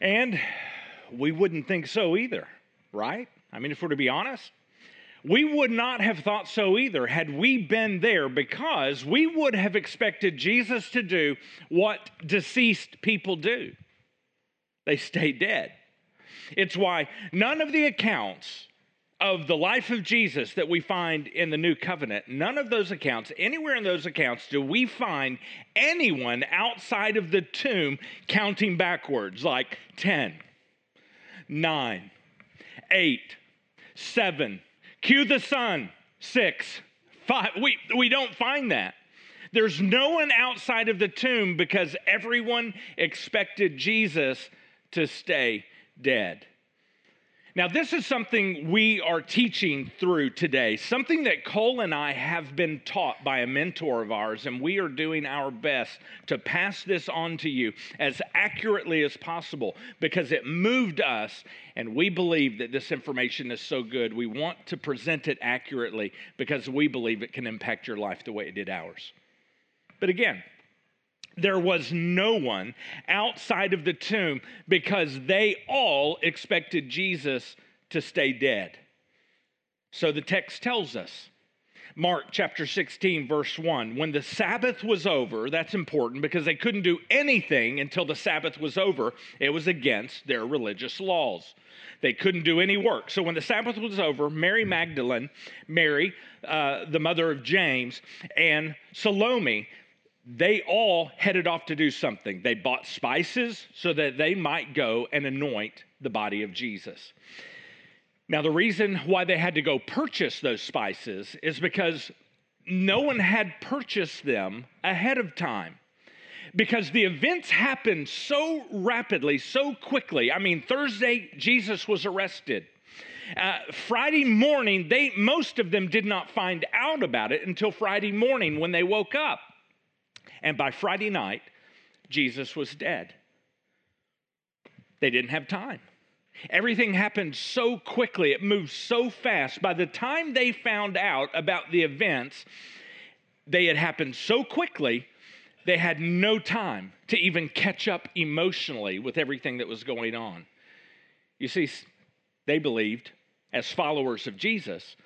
And we wouldn't think so either, right? I mean, if we're to be honest, we would not have thought so either had we been there because we would have expected Jesus to do what deceased people do they stay dead. It's why none of the accounts of the life of Jesus that we find in the new covenant, none of those accounts, anywhere in those accounts, do we find anyone outside of the tomb counting backwards like 10, 9, 8, 7, cue the sun, 6, 5. We, we don't find that. There's no one outside of the tomb because everyone expected Jesus to stay dead. Now, this is something we are teaching through today, something that Cole and I have been taught by a mentor of ours, and we are doing our best to pass this on to you as accurately as possible because it moved us, and we believe that this information is so good. We want to present it accurately because we believe it can impact your life the way it did ours. But again, there was no one outside of the tomb because they all expected Jesus to stay dead. So the text tells us. Mark chapter 16, verse 1. When the Sabbath was over, that's important because they couldn't do anything until the Sabbath was over. It was against their religious laws. They couldn't do any work. So when the Sabbath was over, Mary Magdalene, Mary, uh, the mother of James, and Salome, they all headed off to do something. They bought spices so that they might go and anoint the body of Jesus. Now, the reason why they had to go purchase those spices is because no one had purchased them ahead of time. Because the events happened so rapidly, so quickly. I mean, Thursday, Jesus was arrested. Uh, Friday morning, they most of them did not find out about it until Friday morning when they woke up. And by Friday night, Jesus was dead. They didn't have time. Everything happened so quickly, it moved so fast. By the time they found out about the events, they had happened so quickly, they had no time to even catch up emotionally with everything that was going on. You see, they believed, as followers of Jesus,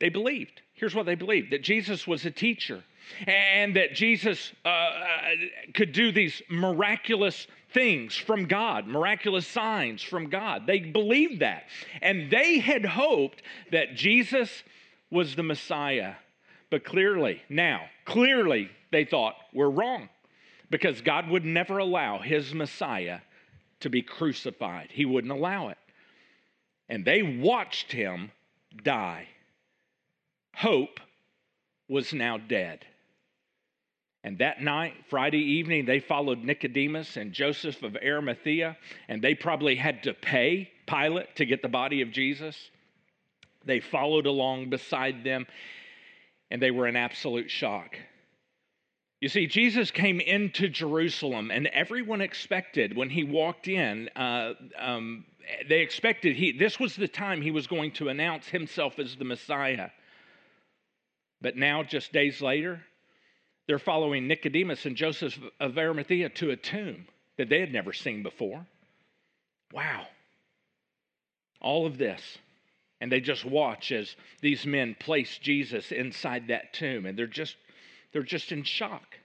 they believed. Here's what they believed that Jesus was a teacher, and that Jesus uh, uh, could do these miraculous things from God, miraculous signs from God. They believed that. And they had hoped that Jesus was the Messiah. But clearly, now, clearly, they thought we're wrong because God would never allow his Messiah to be crucified, he wouldn't allow it. And they watched him die. Hope was now dead. And that night, Friday evening, they followed Nicodemus and Joseph of Arimathea, and they probably had to pay Pilate to get the body of Jesus. They followed along beside them, and they were in absolute shock. You see, Jesus came into Jerusalem, and everyone expected when he walked in, uh, um, they expected he, this was the time he was going to announce himself as the Messiah. But now, just days later, they're following Nicodemus and Joseph of Arimathea to a tomb that they had never seen before. Wow. All of this. And they just watch as these men place Jesus inside that tomb and they're just they're just in shock.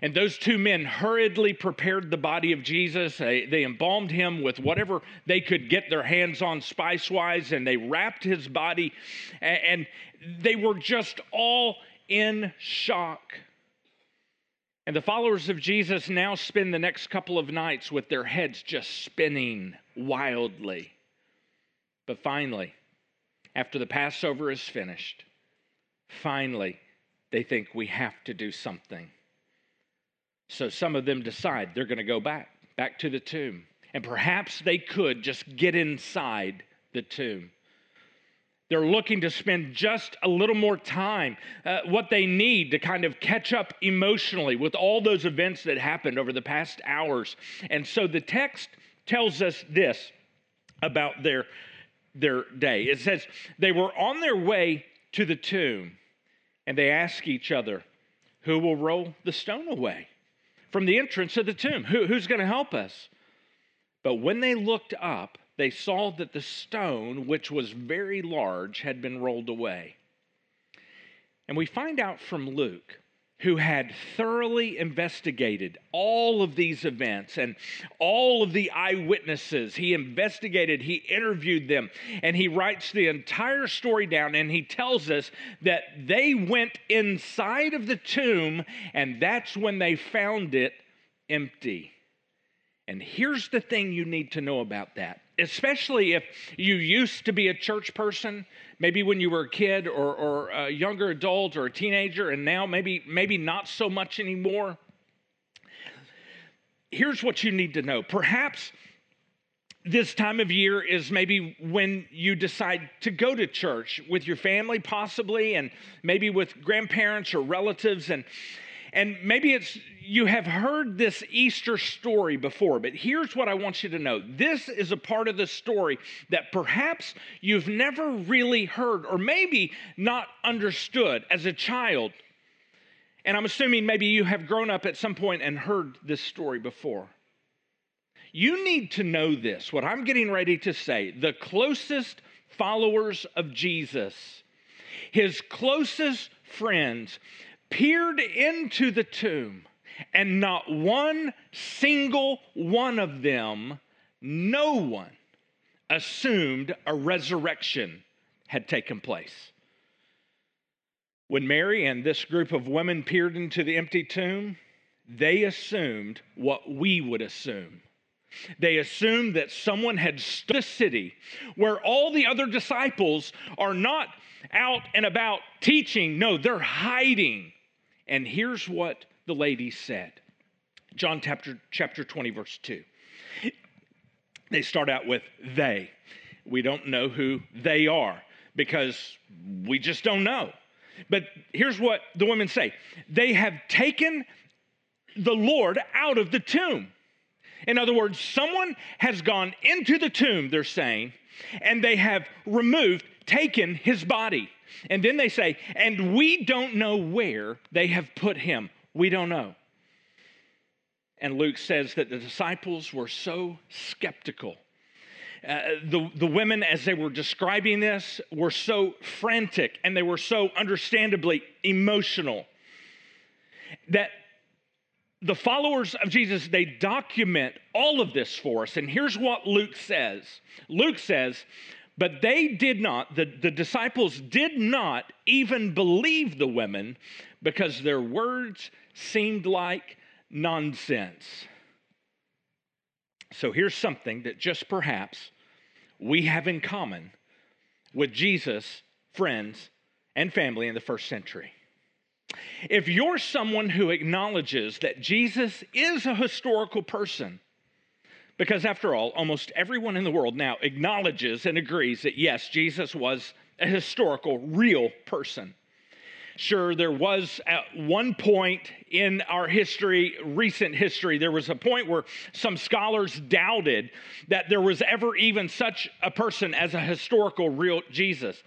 And those two men hurriedly prepared the body of Jesus. They, they, embalmed him with whatever they could get their hands on spice wise, and they wrapped his body. And, and they were just all in shock. And the followers of Jesus now spend the next couple of nights with their heads just spinning wildly. But finally, after the Passover is finished, finally, they think we have to do something. So some of them decide they're going to go back, back to the tomb. And perhaps they could just get inside the tomb. They're looking to spend just a little more time, uh, what they need to kind of catch up emotionally with all those events that happened over the past hours. And so the text tells us this about their, their day it says, They were on their way to the tomb, and they ask each other, Who will roll the stone away from the entrance of the tomb? Who, who's going to help us? But when they looked up, they saw that the stone, which was very large, had been rolled away. And we find out from Luke who had thoroughly investigated all of these events and all of the eyewitnesses. He investigated, he interviewed them, and he writes the entire story down. And he tells us that they went inside of the tomb, and that's when they found it empty. And here's the thing you need to know about that especially if you used to be a church person, maybe when you were a kid or, or a younger adult or a teenager, and now maybe, maybe not so much anymore. Here's what you need to know. Perhaps this time of year is maybe when you decide to go to church with your family, possibly, and maybe with grandparents or relatives. And and maybe it's you have heard this Easter story before, but here's what I want you to know. This is a part of the story that perhaps you've never really heard or maybe not understood as a child. And I'm assuming maybe you have grown up at some point and heard this story before. You need to know this, what I'm getting ready to say. The closest followers of Jesus, his closest friends, peered into the tomb, and not one single one of them, no one, assumed a resurrection had taken place. When Mary and this group of women peered into the empty tomb, they assumed what we would assume. They assumed that someone had stood the city where all the other disciples are not out and about teaching. No, they're hiding. And here's what the lady said John chapter, chapter 20, verse 2. They start out with they. We don't know who they are because we just don't know. But here's what the women say they have taken the Lord out of the tomb. In other words, someone has gone into the tomb, they're saying, and they have removed, taken his body. And then they say, and we don't know where they have put him. We don't know. And Luke says that the disciples were so skeptical. Uh, the, the women, as they were describing this, were so frantic and they were so understandably emotional that the followers of Jesus, they document all of this for us. And here's what Luke says Luke says, but they did not, the, the disciples did not even believe the women because their words seemed like nonsense. So here's something that just perhaps we have in common with Jesus' friends and family in the first century. If you're someone who acknowledges that Jesus is a historical person, because after all, almost everyone in the world now acknowledges and agrees that yes, Jesus was a historical, real person. Sure, there was at one point in our history, recent history, there was a point where some scholars doubted that there was ever even such a person as a historical, real Jesus.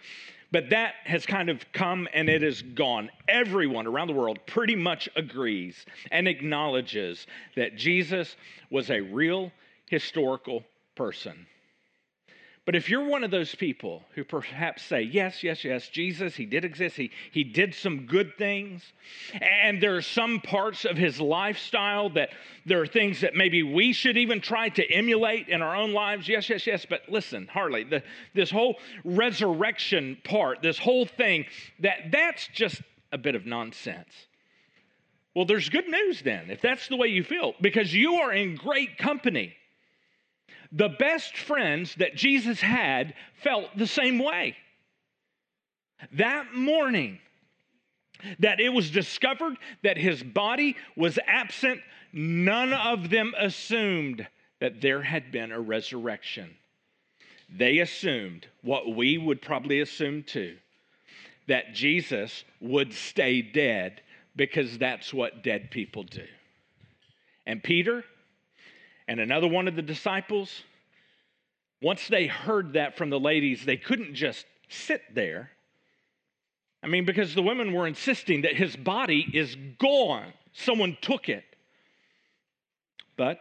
But that has kind of come and it is gone. Everyone around the world pretty much agrees and acknowledges that Jesus was a real historical person. But if you're one of those people who perhaps say, yes, yes, yes, Jesus, he did exist, he, he did some good things, and there are some parts of his lifestyle that there are things that maybe we should even try to emulate in our own lives, yes, yes, yes, but listen, Harley, the, this whole resurrection part, this whole thing, that, that's just a bit of nonsense. Well, there's good news then, if that's the way you feel, because you are in great company the best friends that Jesus had felt the same way. That morning, that it was discovered that his body was absent, none of them assumed that there had been a resurrection. They assumed what we would probably assume too that Jesus would stay dead because that's what dead people do. And Peter, and another one of the disciples, once they heard that from the ladies, they couldn't just sit there. I mean, because the women were insisting that his body is gone, someone took it. But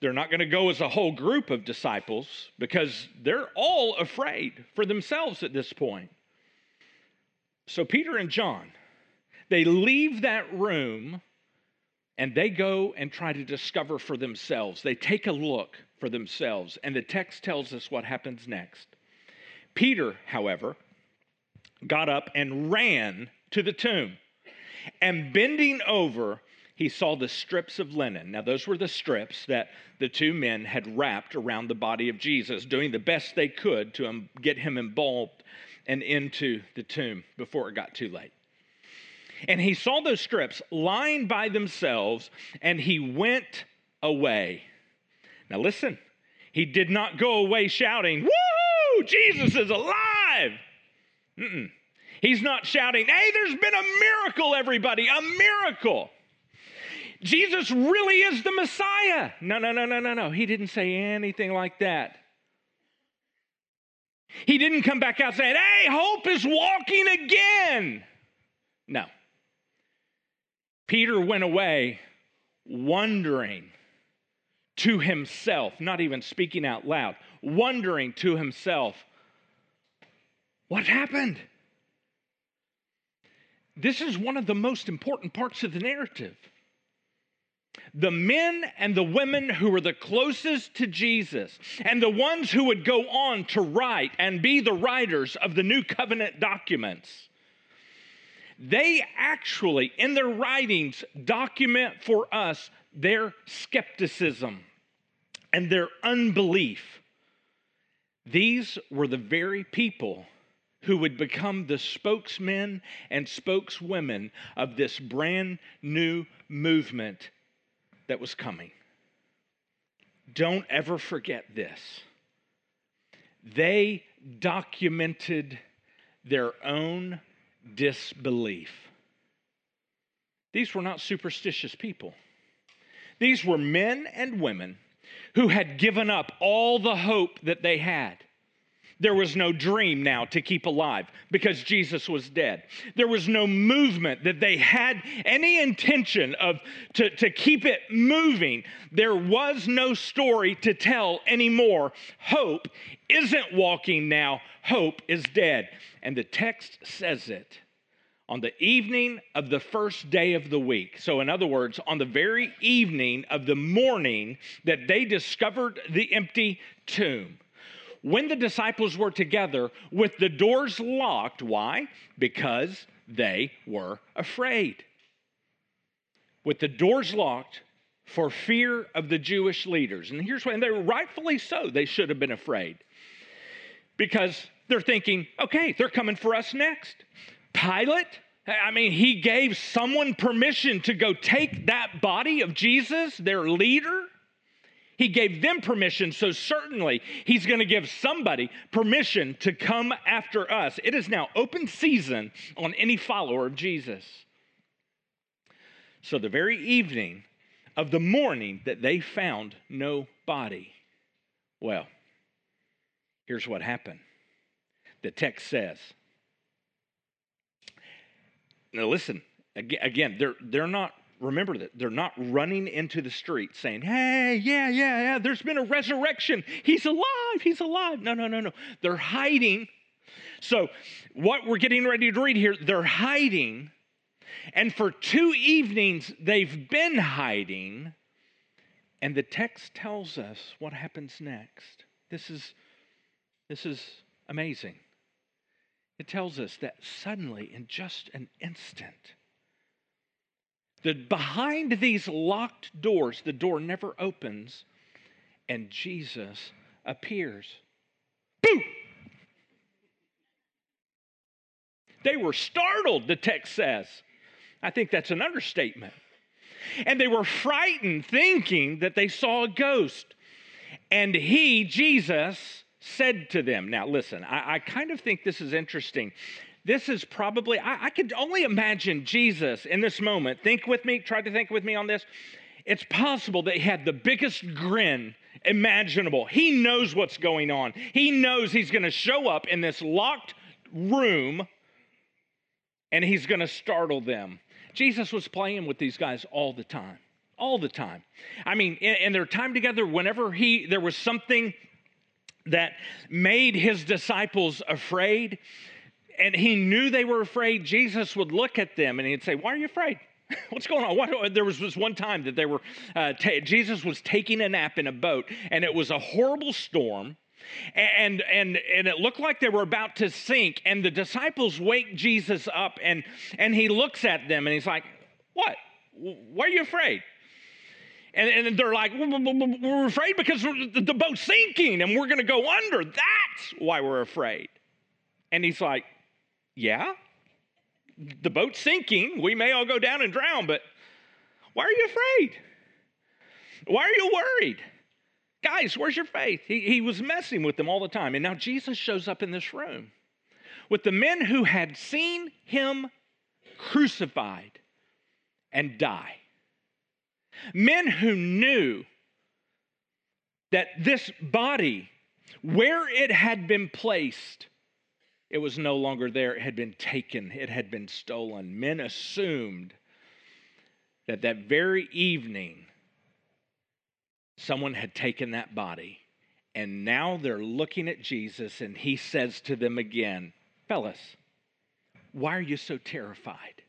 They're not going to go as a whole group of disciples because they're all afraid for themselves at this point. So Peter and John, they leave that room and they go and try to discover for themselves. They take a look for themselves, and the text tells us what happens next. Peter, however, got up and ran to the tomb, and bending over, he saw the strips of linen. Now, those were the strips that the two men had wrapped around the body of Jesus, doing the best they could to um, get him embalmed and into the tomb before it got too late. And he saw those strips lying by themselves, and he went away. Now, listen, he did not go away shouting, Woo, Jesus is alive. Mm-mm. He's not shouting, Hey, there's been a miracle, everybody, a miracle. Jesus really is the Messiah. No, no, no, no, no, no. He didn't say anything like that. He didn't come back out saying, Hey, hope is walking again. No. Peter went away wondering to himself, not even speaking out loud, wondering to himself, what happened? This is one of the most important parts of the narrative. The men and the women who were the closest to Jesus, and the ones who would go on to write and be the writers of the new covenant documents, they actually, in their writings, document for us their skepticism and their unbelief. These were the very people who would become the spokesmen and spokeswomen of this brand new movement that was coming. Don't ever forget this. They documented their own disbelief. These were not superstitious people. These were men and women who had given up all the hope that they had. There was no dream now to keep alive because Jesus was dead. There was no movement that they had any intention of to, to keep it moving. There was no story to tell anymore. Hope isn't walking now, hope is dead. And the text says it on the evening of the first day of the week. So, in other words, on the very evening of the morning that they discovered the empty tomb when the disciples were together with the doors locked. Why? Because they were afraid. With the doors locked for fear of the Jewish leaders. And here's why, and they were rightfully so, they should have been afraid. Because they're thinking, okay, they're coming for us next. Pilate, I mean, he gave someone permission to go take that body of Jesus, their leader, he gave them permission, so certainly He's going to give somebody permission to come after us. It is now open season on any follower of Jesus. So, the very evening of the morning that they found no body, well, here's what happened. The text says, now listen, again, they're, they're not remember that they're not running into the street saying, Hey, yeah, yeah, yeah, there's been a resurrection. He's alive, he's alive. No, no, no, no. They're hiding. So, what we're getting ready to read here, they're hiding. And for two evenings, they've been hiding. And the text tells us what happens next. This is, this is amazing. It tells us that suddenly, in just an instant, that behind these locked doors, the door never opens and Jesus appears. Boom! They were startled, the text says. I think that's an understatement. And they were frightened, thinking that they saw a ghost. And he, Jesus, said to them, Now listen, I, I kind of think this is interesting this is probably, I, I could only imagine Jesus in this moment. Think with me, try to think with me on this. It's possible that he had the biggest grin imaginable. He knows what's going on. He knows he's going to show up in this locked room and he's going to startle them. Jesus was playing with these guys all the time. all the time. I mean, in, in their time together, whenever he there was something that made his disciples afraid, and he knew they were afraid, Jesus would look at them and he'd say, Why are you afraid? What's going on? What, there was this one time that they were, uh, Jesus was taking a nap in a boat, and it was a horrible storm. And, and, and it looked like they were about to sink. And the disciples wake Jesus up, and, and he looks at them and he's like, What? Why are you afraid? And, and they're like, We're afraid because the boat's sinking and we're going to go under. That's why we're afraid. And he's like, Yeah, the boat's sinking. We may all go down and drown, but why are you afraid? Why are you worried? Guys, where's your faith? He, he was messing with them all the time. And now Jesus shows up in this room with the men who had seen him crucified and die. Men who knew that this body, where it had been placed, it was no longer there. It had been taken, it had been stolen. Men assumed that that very evening, someone had taken that body. And now they're looking at Jesus, and he says to them again, Fellas, why are you so terrified?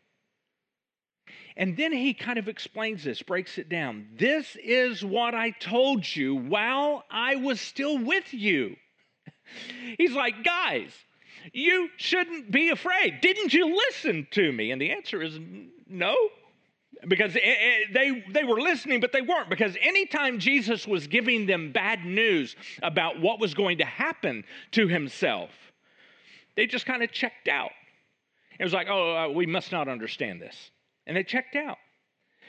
And then he kind of explains this, breaks it down. This is what I told you while I was still with you. He's like, guys, you shouldn't be afraid. Didn't you listen to me? And the answer is no. Because they, they were listening, but they weren't. Because anytime Jesus was giving them bad news about what was going to happen to himself, they just kind of checked out. It was like, oh, uh, we must not understand this. And they checked out.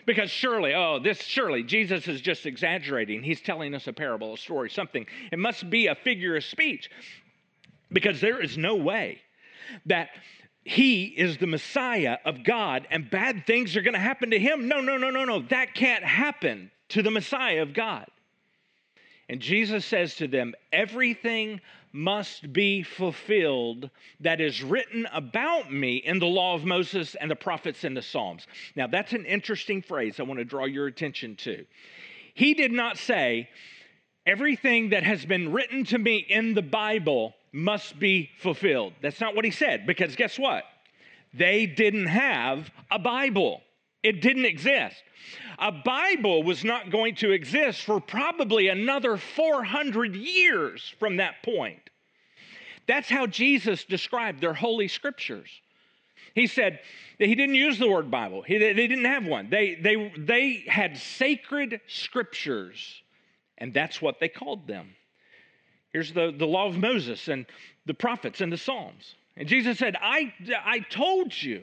Because surely, oh, this surely, Jesus is just exaggerating. He's telling us a parable, a story, something. It must be a figure of speech. Because there is no way that he is the Messiah of God and bad things are going to happen to him. No, no, no, no, no. That can't happen to the Messiah of God. And Jesus says to them, Everything must be fulfilled that is written about me in the law of Moses and the prophets and the Psalms. Now, that's an interesting phrase I want to draw your attention to. He did not say, Everything that has been written to me in the Bible must be fulfilled. That's not what he said, because guess what? They didn't have a Bible, it didn't exist. A Bible was not going to exist for probably another 400 years from that point. That's how Jesus described their holy scriptures. He said that he didn't use the word Bible. He, they didn't have one. They, they, they had sacred scriptures, and that's what they called them. Here's the, the law of Moses and the prophets and the Psalms. And Jesus said, I, I told you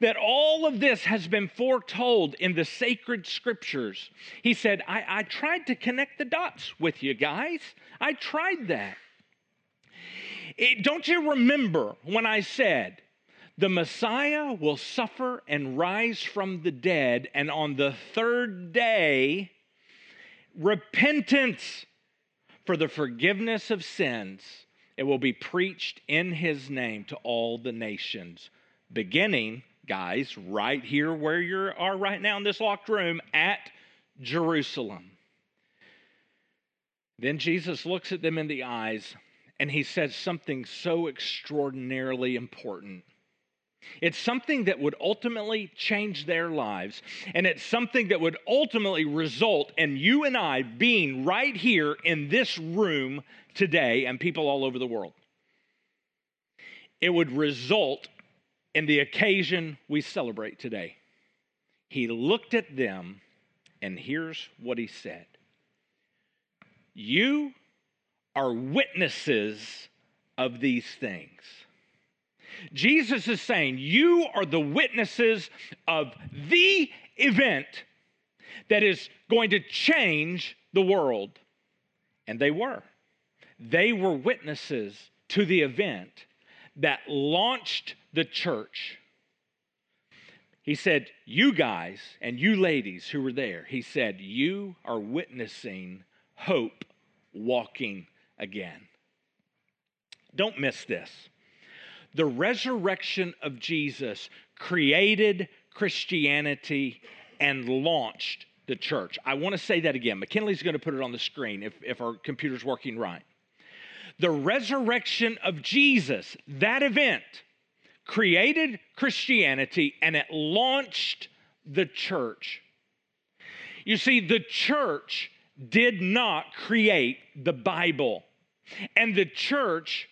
that all of this has been foretold in the sacred scriptures. He said, I, I tried to connect the dots with you guys. I tried that. It, don't you remember when I said, the Messiah will suffer and rise from the dead, and on the third day, repentance for the forgiveness of sins. It will be preached in his name to all the nations, beginning, guys, right here where you are right now in this locked room at Jerusalem. Then Jesus looks at them in the eyes and he says something so extraordinarily important. It's something that would ultimately change their lives. And it's something that would ultimately result in you and I being right here in this room today and people all over the world. It would result in the occasion we celebrate today. He looked at them, and here's what he said You are witnesses of these things. Jesus is saying, You are the witnesses of the event that is going to change the world. And they were. They were witnesses to the event that launched the church. He said, You guys and you ladies who were there, he said, You are witnessing hope walking again. Don't miss this the resurrection of Jesus created Christianity and launched the church. I want to say that again. McKinley's going to put it on the screen if, if our computer's working right. The resurrection of Jesus, that event, created Christianity and it launched the church. You see, the church did not create the Bible, and the church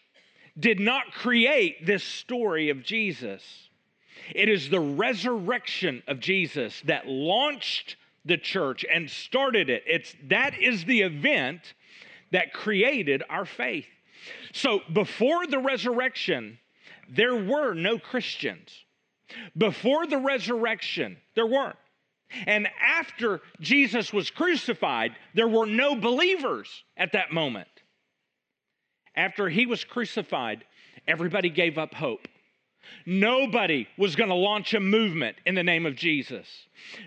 did not create this story of Jesus. It is the resurrection of Jesus that launched the church and started it. It's that is the event that created our faith. So before the resurrection, there were no Christians. Before the resurrection, there weren't. And after Jesus was crucified, there were no believers at that moment. After he was crucified, everybody gave up hope. Nobody was going to launch a movement in the name of Jesus.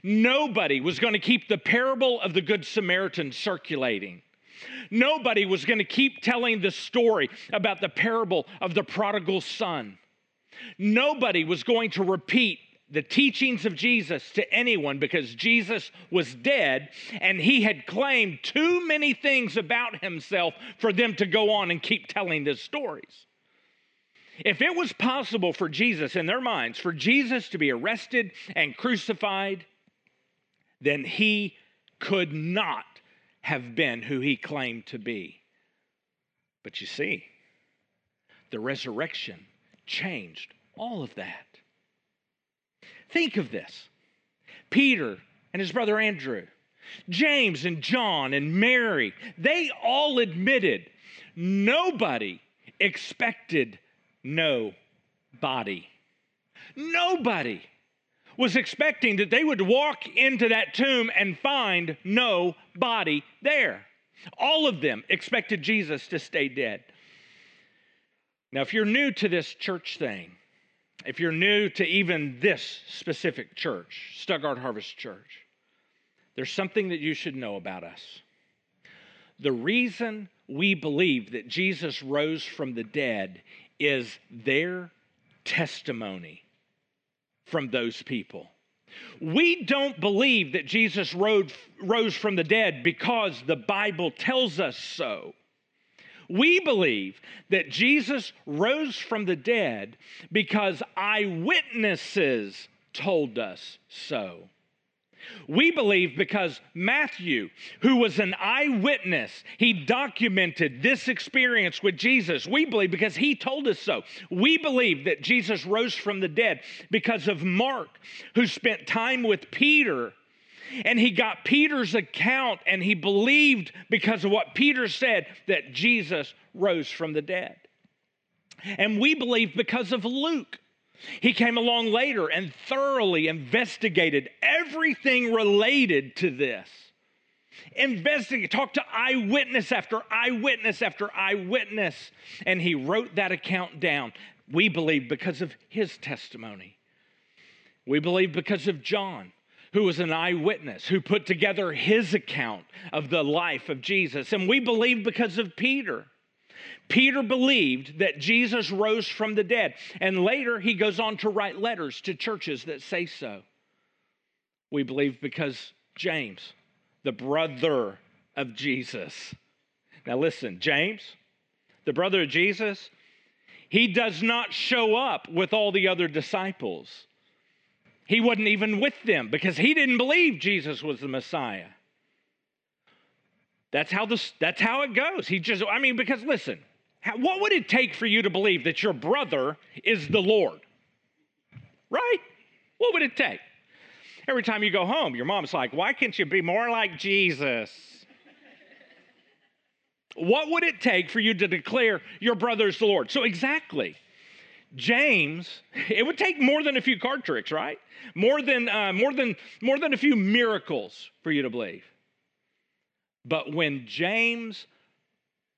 Nobody was going to keep the parable of the Good Samaritan circulating. Nobody was going to keep telling the story about the parable of the prodigal son. Nobody was going to repeat the teachings of Jesus to anyone because Jesus was dead and he had claimed too many things about himself for them to go on and keep telling the stories. If it was possible for Jesus, in their minds, for Jesus to be arrested and crucified, then he could not have been who he claimed to be. But you see, the resurrection changed all of that. Think of this Peter and his brother Andrew, James and John and Mary, they all admitted nobody expected no body. Nobody was expecting that they would walk into that tomb and find no body there. All of them expected Jesus to stay dead. Now, if you're new to this church thing, if you're new to even this specific church, Stuttgart Harvest Church, there's something that you should know about us. The reason we believe that Jesus rose from the dead is their testimony from those people. We don't believe that Jesus rose from the dead because the Bible tells us so. We believe that Jesus rose from the dead because eyewitnesses told us so. We believe because Matthew, who was an eyewitness, he documented this experience with Jesus. We believe because he told us so. We believe that Jesus rose from the dead because of Mark, who spent time with Peter and he got Peter's account and he believed because of what Peter said that Jesus rose from the dead. And we believe because of Luke, he came along later and thoroughly investigated everything related to this. Investigate, talked to eyewitness after eyewitness after eyewitness, and he wrote that account down. We believe because of his testimony. We believe because of John, who was an eyewitness, who put together his account of the life of Jesus. And we believe because of Peter Peter believed that Jesus rose from the dead. And later he goes on to write letters to churches that say so. We believe because James, the brother of Jesus. Now listen, James, the brother of Jesus, he does not show up with all the other disciples. He wasn't even with them because he didn't believe Jesus was the Messiah. That's how this that's how it goes. He just I mean because listen, what would it take for you to believe that your brother is the Lord? Right? What would it take? Every time you go home, your mom's like, Why can't you be more like Jesus? what would it take for you to declare your brother's the Lord? So, exactly. James, it would take more than a few card tricks, right? More than, uh, more than, more than a few miracles for you to believe. But when James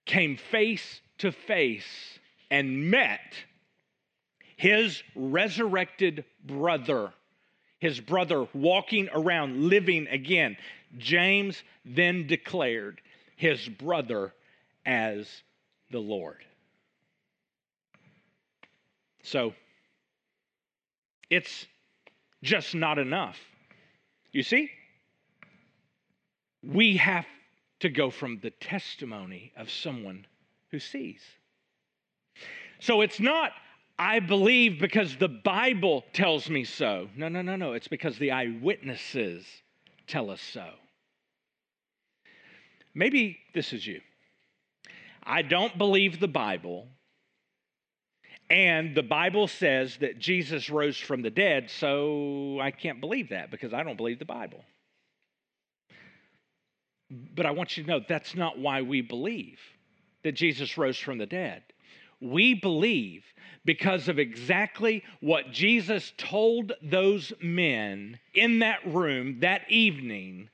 came face to face and met his resurrected brother, his brother walking around living again. James then declared his brother as the Lord. So it's just not enough. You see? we have to go from the testimony of someone who sees. So it's not, I believe because the Bible tells me so. No, no, no, no. It's because the eyewitnesses tell us so. Maybe this is you. I don't believe the Bible, and the Bible says that Jesus rose from the dead, so I can't believe that because I don't believe the Bible. But I want you to know that's not why we believe that Jesus rose from the dead. We believe because of exactly what Jesus told those men in that room that evening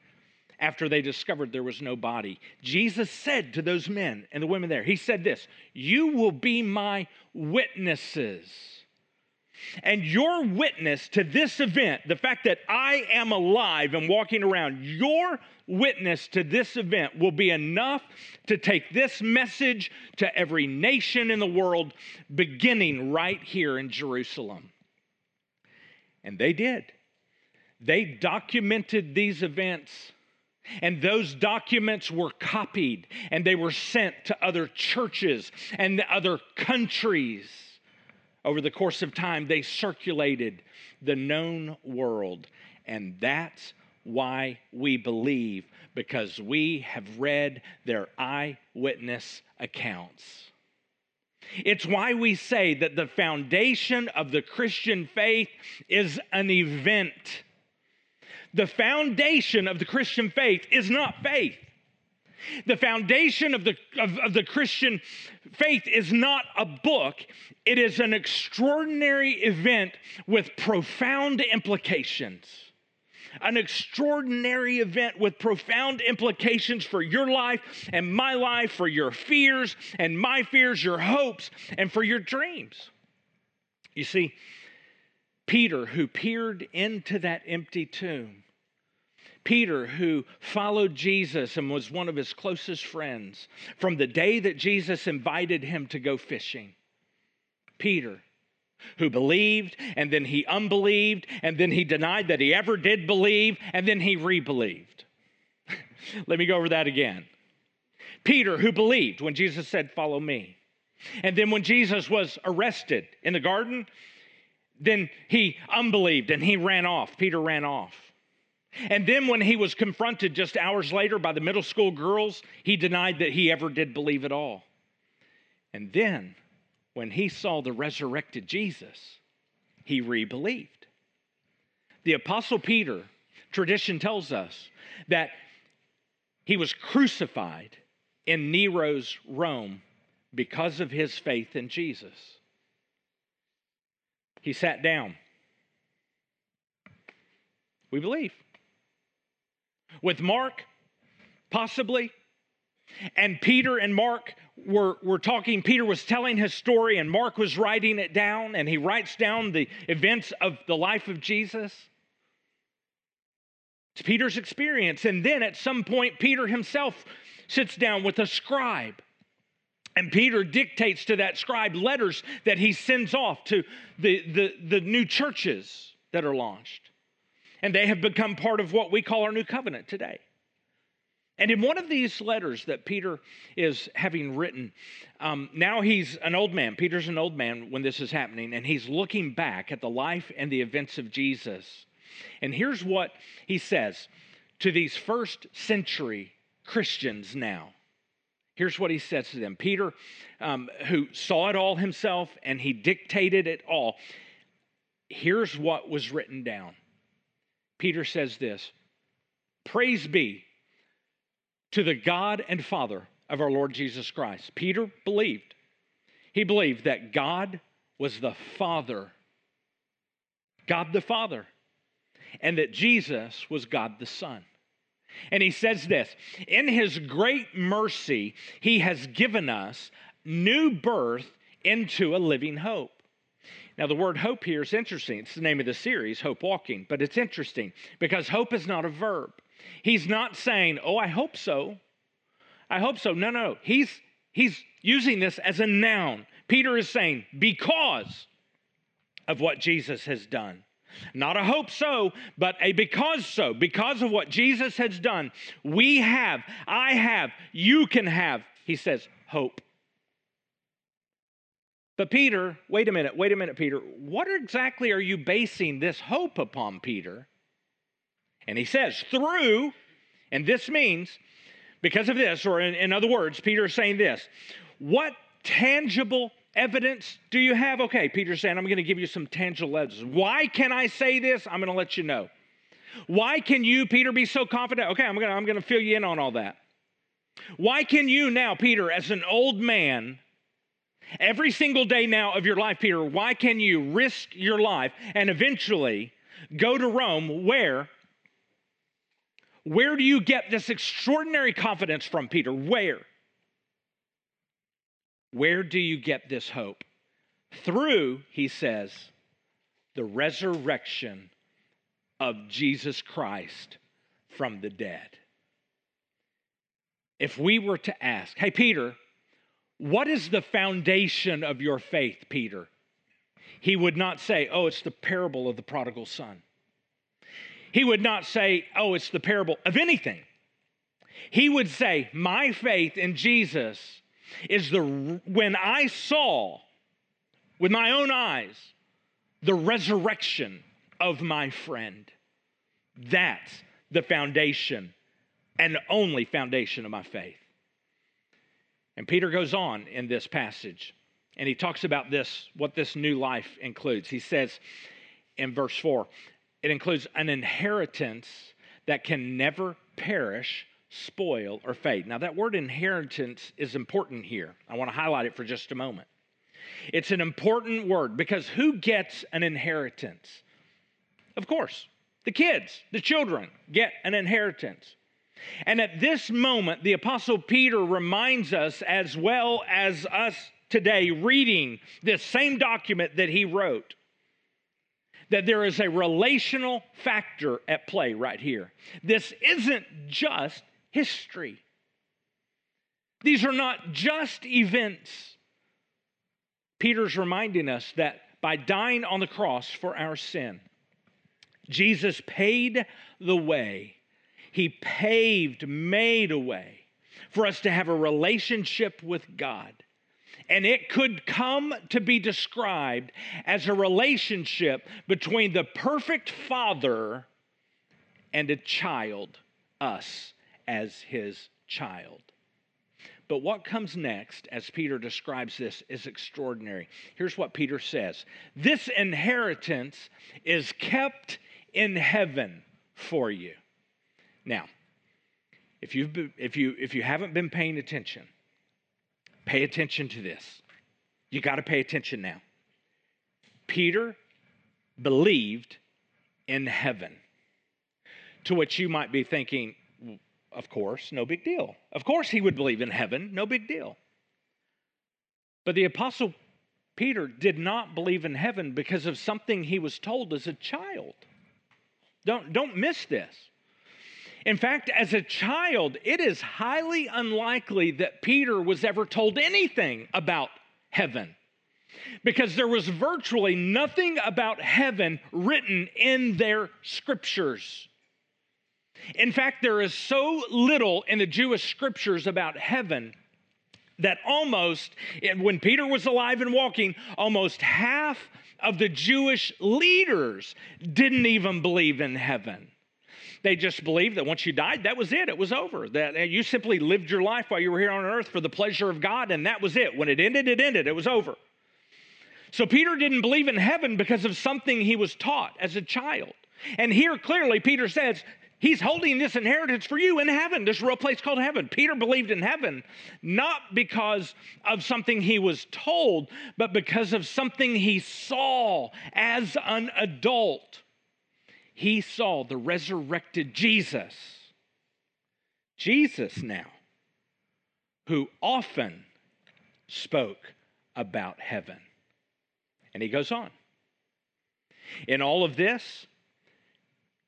after they discovered there was no body. Jesus said to those men and the women there, He said this, You will be my witnesses. And your witness to this event, the fact that I am alive and walking around, your witness to this event will be enough to take this message to every nation in the world, beginning right here in Jerusalem. And they did. They documented these events and those documents were copied and they were sent to other churches and other countries. Over the course of time, they circulated the known world. And that's why we believe, because we have read their eyewitness accounts. It's why we say that the foundation of the Christian faith is an event the foundation of the Christian faith is not faith. The foundation of the, of, of, the Christian faith is not a book, it is an extraordinary event with profound implications. An extraordinary event with profound implications for your life and my life, for your fears and my fears, your hopes, and for your dreams. You see, Peter, who peered into that empty tomb, Peter, who followed Jesus and was one of his closest friends from the day that Jesus invited him to go fishing. Peter, who believed and then he unbelieved and then he denied that he ever did believe and then he rebelieved. Let me go over that again. Peter, who believed when Jesus said, Follow me. And then when Jesus was arrested in the garden, then he unbelieved and he ran off. Peter ran off. And then when he was confronted just hours later by the middle school girls, he denied that he ever did believe at all. And then when he saw the resurrected Jesus, he rebelieved. The Apostle Peter, tradition tells us that he was crucified in Nero's Rome because of his faith in Jesus. He sat down. We believe. With Mark, possibly. And Peter and Mark were, were talking. Peter was telling his story, and Mark was writing it down, and he writes down the events of the life of Jesus. It's Peter's experience. And then at some point, Peter himself sits down with a scribe. And Peter dictates to that scribe letters that he sends off to the, the, the new churches that are launched and they have become part of what we call our new covenant today. And in one of these letters that Peter is having written, um, now he's an old man. Peter's an old man when this is happening, and he's looking back at the life and the events of Jesus. And here's what he says to these first century Christians now. Here's what he says to them Peter, um, who saw it all himself and he dictated it all, here's what was written down Peter says this Praise be to the God and Father of our Lord Jesus Christ. Peter believed. He believed that God was the Father, God the Father, and that Jesus was God the Son. And he says this In his great mercy, he has given us new birth into a living hope now, the word hope here is interesting. It's the name of the series, Hope Walking, but it's interesting because hope is not a verb. He's not saying, Oh, I hope so. I hope so. No, no. He's, he's using this as a noun. Peter is saying, Because of what Jesus has done. Not a hope so, but a because so. Because of what Jesus has done, we have, I have, you can have, he says, hope. But Peter, wait a minute, wait a minute, Peter. What exactly are you basing this hope upon, Peter? And he says, through, and this means because of this, or in, in other words, Peter is saying this what tangible evidence do you have? Okay, Peter's saying, I'm going to give you some tangible evidence. Why can I say this? I'm going to let you know. Why can you, Peter, be so confident? Okay, I'm going to, I'm going to fill you in on all that. Why can you now, Peter, as an old man, every single day now of your life, Peter, why can you risk your life and eventually go to Rome where? Where do you get this extraordinary confidence from, Peter? Where? Where do you get this hope? Through, he says, the resurrection of Jesus Christ from the dead. If we were to ask, hey, Peter, what is the foundation of your faith, Peter? He would not say, oh, it's the parable of the prodigal son. He would not say, oh, it's the parable of anything. He would say, my faith in Jesus is the when I saw with my own eyes the resurrection of my friend. That's the foundation and only foundation of my faith. And Peter goes on in this passage and he talks about this, what this new life includes. He says in verse 4 it includes an inheritance that can never perish, spoil, or fade. Now, that word inheritance is important here. I want to highlight it for just a moment. It's an important word because who gets an inheritance? Of course, the kids, the children get an inheritance. And at this moment, the Apostle Peter reminds us, as well as us today, reading this same document that he wrote, that there is a relational factor at play right here. This isn't just history, these are not just events. Peter's reminding us that by dying on the cross for our sin, Jesus paid the way. He paved, made a way for us to have a relationship with God. And it could come to be described as a relationship between the perfect father and a child, us as his child. But what comes next, as Peter describes this, is extraordinary. Here's what Peter says This inheritance is kept in heaven for you. Now, if, you've been, if, you, if you haven't been paying attention, Pay attention to this. You got to pay attention now. Peter believed in heaven, to which you might be thinking, of course, no big deal. Of course, he would believe in heaven, no big deal. But the Apostle Peter did not believe in heaven because of something he was told as a child. Don't, don't miss this. In fact, as a child, it is highly unlikely that Peter was ever told anything about heaven because there was virtually nothing about heaven written in their scriptures. In fact, there is so little in the Jewish scriptures about heaven that almost, when Peter was alive and walking, almost half of the Jewish leaders didn't even believe in heaven. They just believed that once you died, that was it. It was over. That you simply lived your life while you were here on earth for the pleasure of God, and that was it. When it ended, it ended. It was over. So Peter didn't believe in heaven because of something he was taught as a child. And here clearly Peter says, He's holding this inheritance for you in heaven, this real place called heaven. Peter believed in heaven not because of something he was told, but because of something he saw as an adult he saw the resurrected Jesus. Jesus now, who often spoke about heaven. And he goes on. In all of this,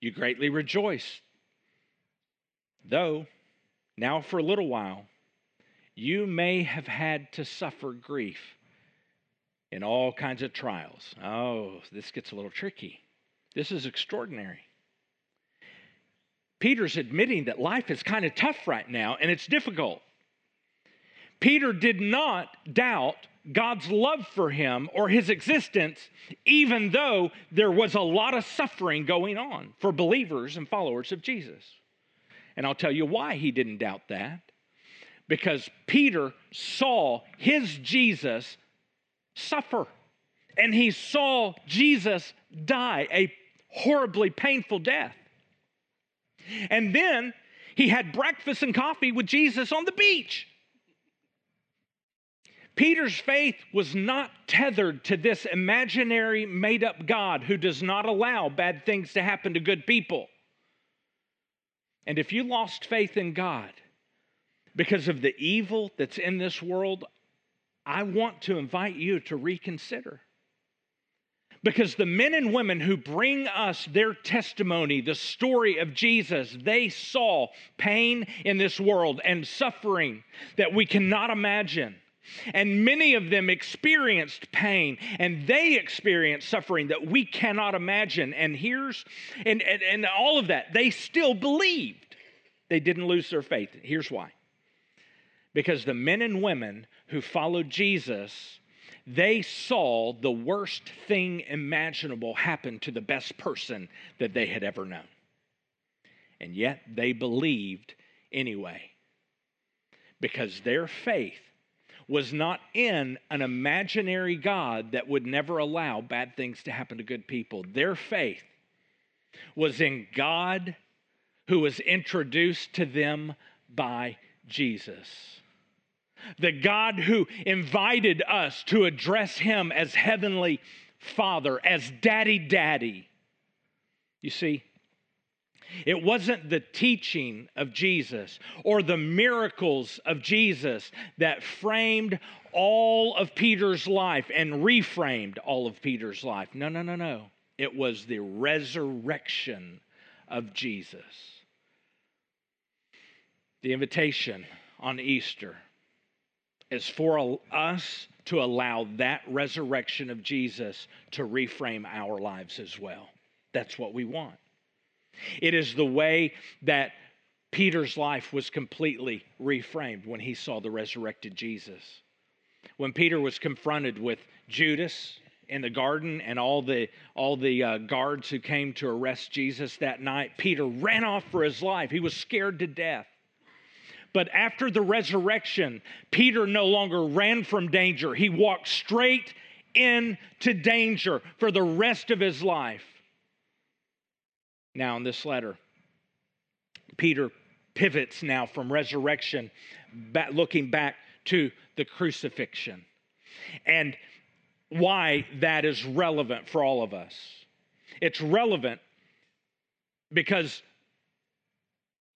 you greatly rejoice, though now for a little while you may have had to suffer grief in all kinds of trials. Oh, this gets a little tricky. This is extraordinary. Peter's admitting that life is kind of tough right now and it's difficult. Peter did not doubt God's love for him or his existence, even though there was a lot of suffering going on for believers and followers of Jesus. And I'll tell you why he didn't doubt that. Because Peter saw his Jesus suffer, and he saw Jesus die a horribly painful death. And then he had breakfast and coffee with Jesus on the beach. Peter's faith was not tethered to this imaginary, made up God who does not allow bad things to happen to good people. And if you lost faith in God because of the evil that's in this world, I want to invite you to reconsider. Because the men and women who bring us their testimony, the story of Jesus, they saw pain in this world and suffering that we cannot imagine. And many of them experienced pain and they experienced suffering that we cannot imagine. And here's, and, and, and all of that, they still believed. They didn't lose their faith. Here's why. Because the men and women who followed Jesus they saw the worst thing imaginable happen to the best person that they had ever known. And yet they believed anyway. Because their faith was not in an imaginary God that would never allow bad things to happen to good people. Their faith was in God who was introduced to them by Jesus the God who invited us to address him as Heavenly Father, as Daddy Daddy. You see, it wasn't the teaching of Jesus or the miracles of Jesus that framed all of Peter's life and reframed all of Peter's life. No, no, no, no. It was the resurrection of Jesus. The invitation on Easter is for us to allow that resurrection of Jesus to reframe our lives as well. That's what we want. It is the way that Peter's life was completely reframed when he saw the resurrected Jesus. When Peter was confronted with Judas in the garden and all the all the uh, guards who came to arrest Jesus that night, Peter ran off for his life. He was scared to death. But after the resurrection, Peter no longer ran from danger. He walked straight into danger for the rest of his life. Now, in this letter, Peter pivots now from resurrection, back, looking back to the crucifixion and why that is relevant for all of us. It's relevant because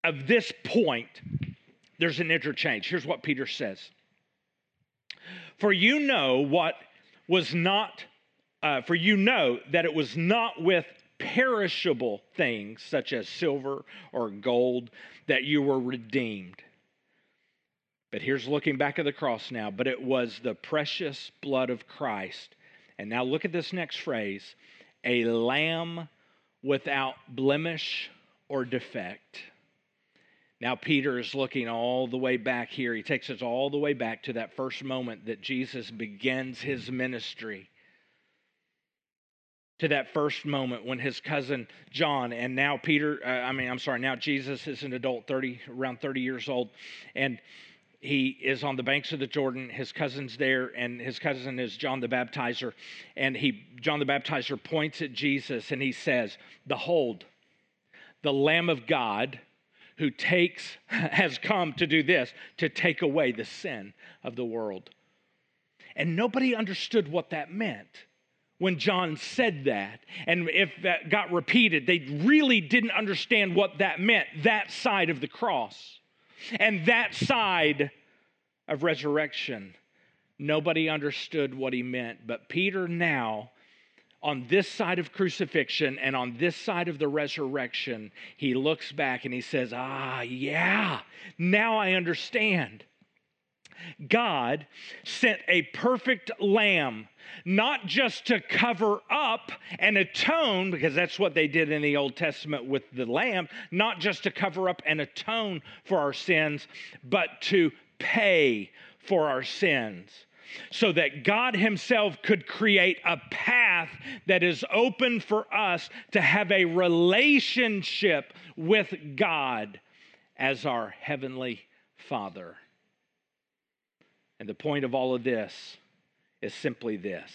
of this point there's an interchange. Here's what Peter says For you know what was not, uh, for you know that it was not with perishable things such as silver or gold that you were redeemed. But here's looking back at the cross now, but it was the precious blood of Christ. And now look at this next phrase a lamb without blemish or defect. Now, Peter is looking all the way back here. He takes us all the way back to that first moment that Jesus begins his ministry. To that first moment when his cousin John, and now Peter, uh, I mean, I'm sorry, now Jesus is an adult, 30, around 30 years old, and he is on the banks of the Jordan. His cousin's there, and his cousin is John the Baptizer. And he, John the Baptizer points at Jesus and he says, Behold, the Lamb of God who takes, has come to do this, to take away the sin of the world. And nobody understood what that meant when John said that. And if that got repeated, they really didn't understand what that meant, that side of the cross. And that side of resurrection. Nobody understood what he meant. But Peter now on this side of crucifixion and on this side of the resurrection, he looks back and he says, Ah, yeah, now I understand. God sent a perfect lamb, not just to cover up and atone, because that's what they did in the Old Testament with the lamb, not just to cover up and atone for our sins, but to pay for our sins so that God Himself could create a path that is open for us to have a relationship with God as our Heavenly Father. And the point of all of this is simply this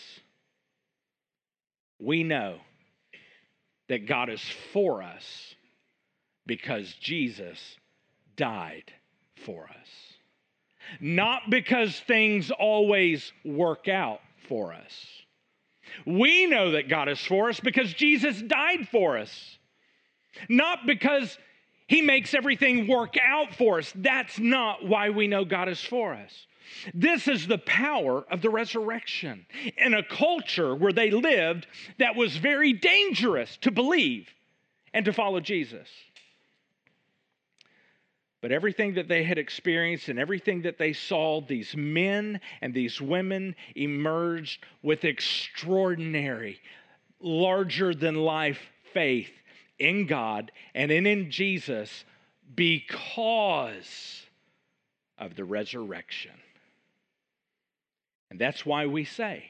we know that God is for us because Jesus died for us. Not because things always work out for us. We know that God is for us because Jesus died for us. Not because he makes everything work out for us. That's not why we know God is for us. This is the power of the resurrection in a culture where they lived that was very dangerous to believe and to follow Jesus. But everything that they had experienced and everything that they saw, these men and these women emerged with extraordinary, larger than life faith in God and in, in Jesus because of the resurrection. And that's why we say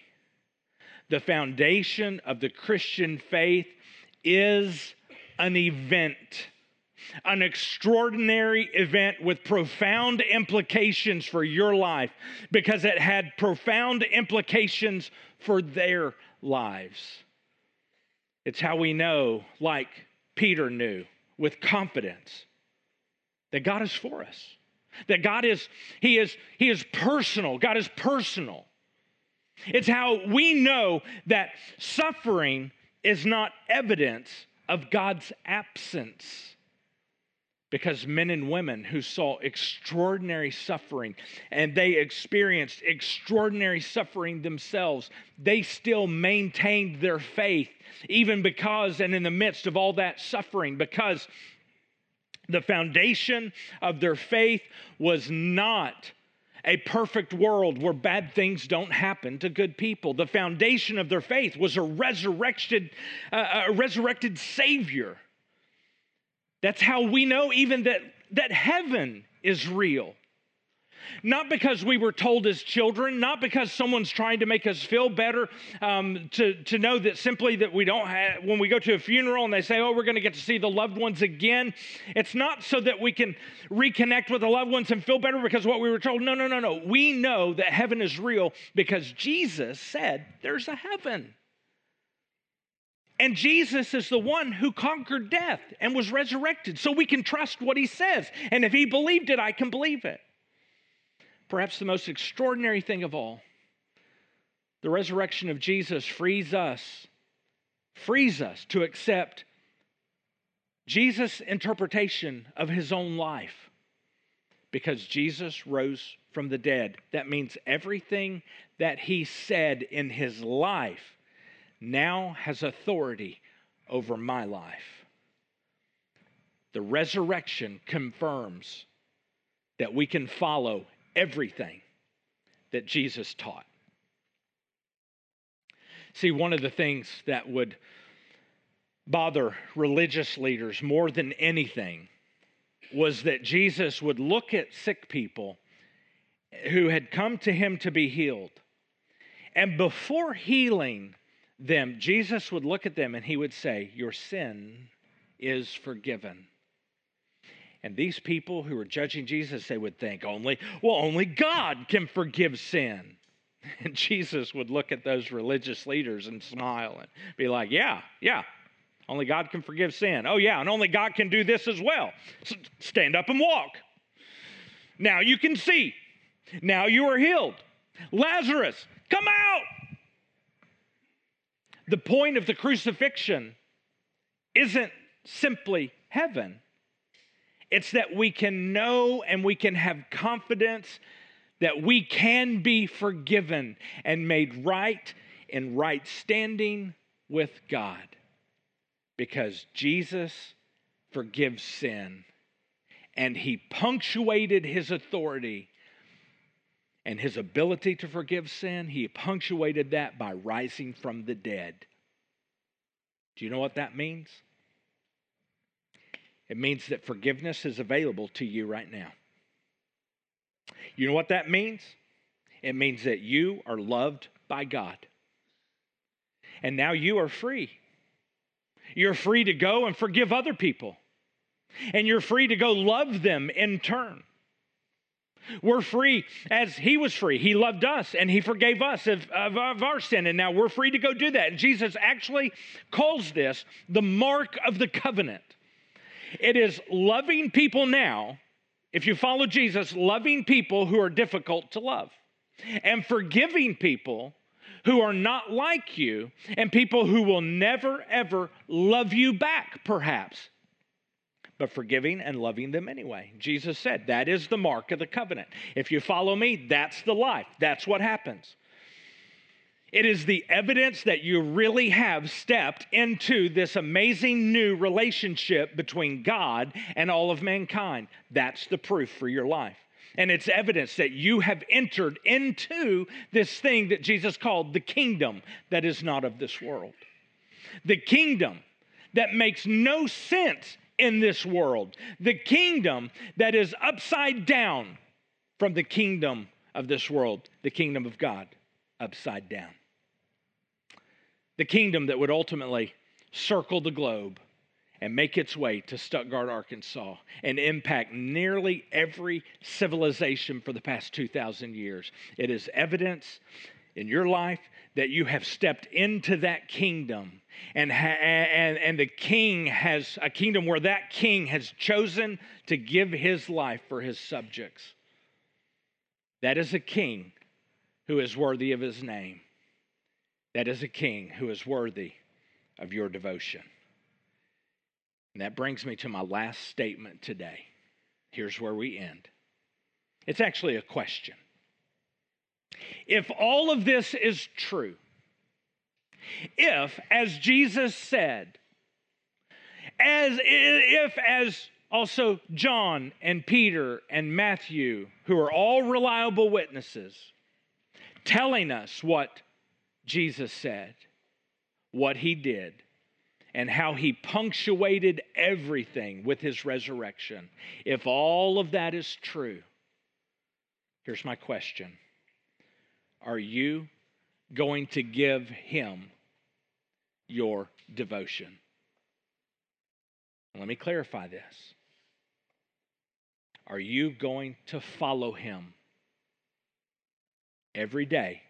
the foundation of the Christian faith is an event, an extraordinary event with profound implications for your life because it had profound implications for their lives. It's how we know, like Peter knew with confidence, that God is for us. That God is, He is, He is personal. God is personal. It's how we know that suffering is not evidence of God's absence. Because men and women who saw extraordinary suffering and they experienced extraordinary suffering themselves, they still maintained their faith, even because and in the midst of all that suffering, because the foundation of their faith was not a perfect world where bad things don't happen to good people. The foundation of their faith was a resurrected, uh, a resurrected Savior. That's how we know even that, that heaven is real. Not because we were told as children, not because someone's trying to make us feel better, um, to, to know that simply that we don't have, when we go to a funeral and they say, oh, we're going to get to see the loved ones again, it's not so that we can reconnect with the loved ones and feel better because what we were told. No, no, no, no. We know that heaven is real because Jesus said there's a heaven. And Jesus is the one who conquered death and was resurrected. So we can trust what he says. And if he believed it, I can believe it perhaps the most extraordinary thing of all. The resurrection of Jesus frees us, frees us to accept Jesus' interpretation of his own life. Because Jesus rose from the dead. That means everything that he said in his life now has authority over my life. The resurrection confirms that we can follow everything that Jesus taught. See, one of the things that would bother religious leaders more than anything was that Jesus would look at sick people who had come to him to be healed. And before healing them, Jesus would look at them and he would say, Your sin is forgiven. And these people who are judging Jesus, they would think only, well, only God can forgive sin. And Jesus would look at those religious leaders and smile and be like, yeah, yeah, only God can forgive sin. Oh, yeah, and only God can do this as well. stand up and walk. Now you can see. Now you are healed. Lazarus, come out. The point of the crucifixion isn't simply heaven, it's that we can know and we can have confidence that we can be forgiven and made right in right standing with God because Jesus forgives sin and he punctuated his authority and his ability to forgive sin, he punctuated that by rising from the dead. Do you know what that means? It means that forgiveness is available to you right now. You know what that means? It means that you are loved by God. And now you are free. You're free to go and forgive other people. And you're free to go love them in turn. We're free as He was free. He loved us and He forgave us of, of, of, our sin, and now we're free to go do that. And Jesus actually calls this the mark of the covenant. It is loving people now, if you follow Jesus, loving people who are difficult to love, and forgiving people who are not like you, and people who will never, ever love you back, perhaps but forgiving and loving them anyway. Jesus said, That is the mark of the covenant. If you follow me, that's the life. That's what happens. It is the evidence that you really have stepped into this amazing new relationship between God and all of mankind. That's the proof for your life. And it's evidence that you have entered into this thing that Jesus called the kingdom that is not of this world. The kingdom that makes no sense in this world, the kingdom that is upside down from the kingdom of this world, the kingdom of God, upside down. The kingdom that would ultimately circle the globe and make its way to Stuttgart, Arkansas, and impact nearly every civilization for the past 2,000 years. It is evidence in your life that you have stepped into that kingdom and, ha- and, and the king has a kingdom where that king has chosen to give his life for his subjects. That is a king who is worthy of his name. That is a king who is worthy of your devotion. And that brings me to my last statement today. Here's where we end. It's actually a question. If all of this is true, if, as Jesus said, as if, as also John and Peter and Matthew, who are all reliable witnesses, telling us what Jesus said, what he did, and how he punctuated everything with his resurrection. If all of that is true, here's my question Are you going to give him your devotion. Let me clarify this. Are you going to follow him every day?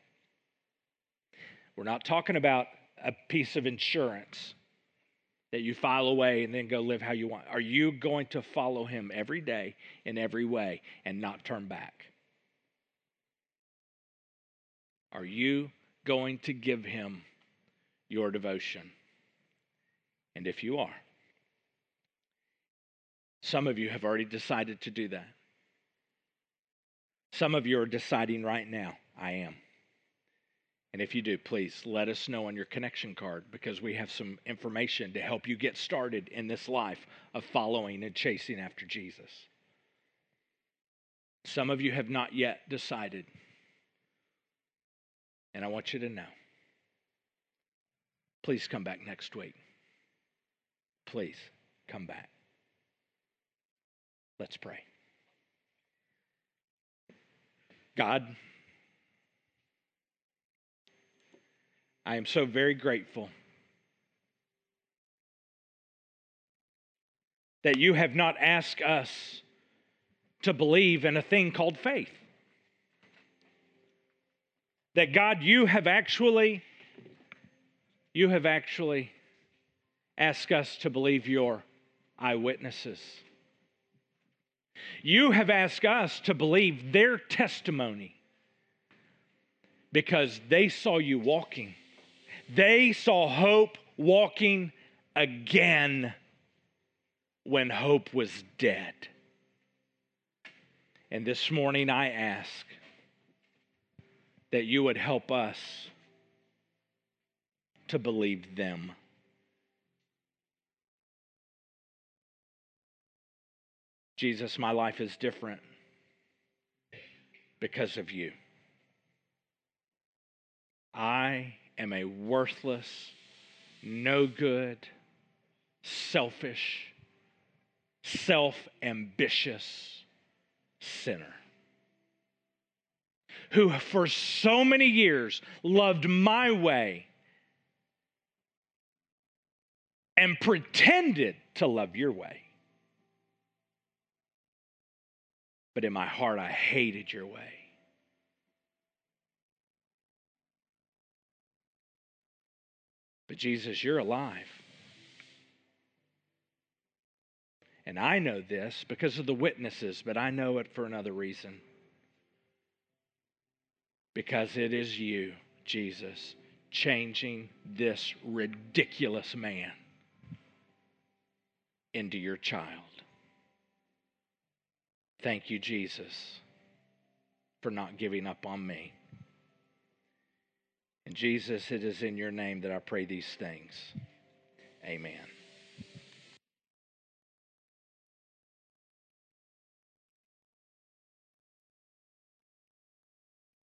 We're not talking about a piece of insurance that you file away and then go live how you want. Are you going to follow him every day in every way and not turn back? Are you going to give him your devotion? And if you are, some of you have already decided to do that. Some of you are deciding right now, I am. And if you do, please let us know on your connection card because we have some information to help you get started in this life of following and chasing after Jesus. Some of you have not yet decided. And I want you to know Please come back next week. Please come back. Let's pray. God, I am so very grateful that you have not asked us to believe in a thing called faith. That God, you have actually you have actually asked us to believe your eyewitnesses. You have asked us to believe their testimony because they saw you walking. They saw hope walking again when hope was dead. And this morning I ask that you would help us to believe them. Jesus, my life is different. because of you. I am a worthless, no good, selfish, self ambitious sinner who for so many years loved my way and pretended to love your way. But in my heart, I hated your way. But Jesus, you're alive. And I know this because of the witnesses, but I know it for another reason. Because it is you, Jesus, changing this ridiculous man into your child. Thank you, Jesus, for not giving up on me. And Jesus, it is in your name that I pray these things. Amen.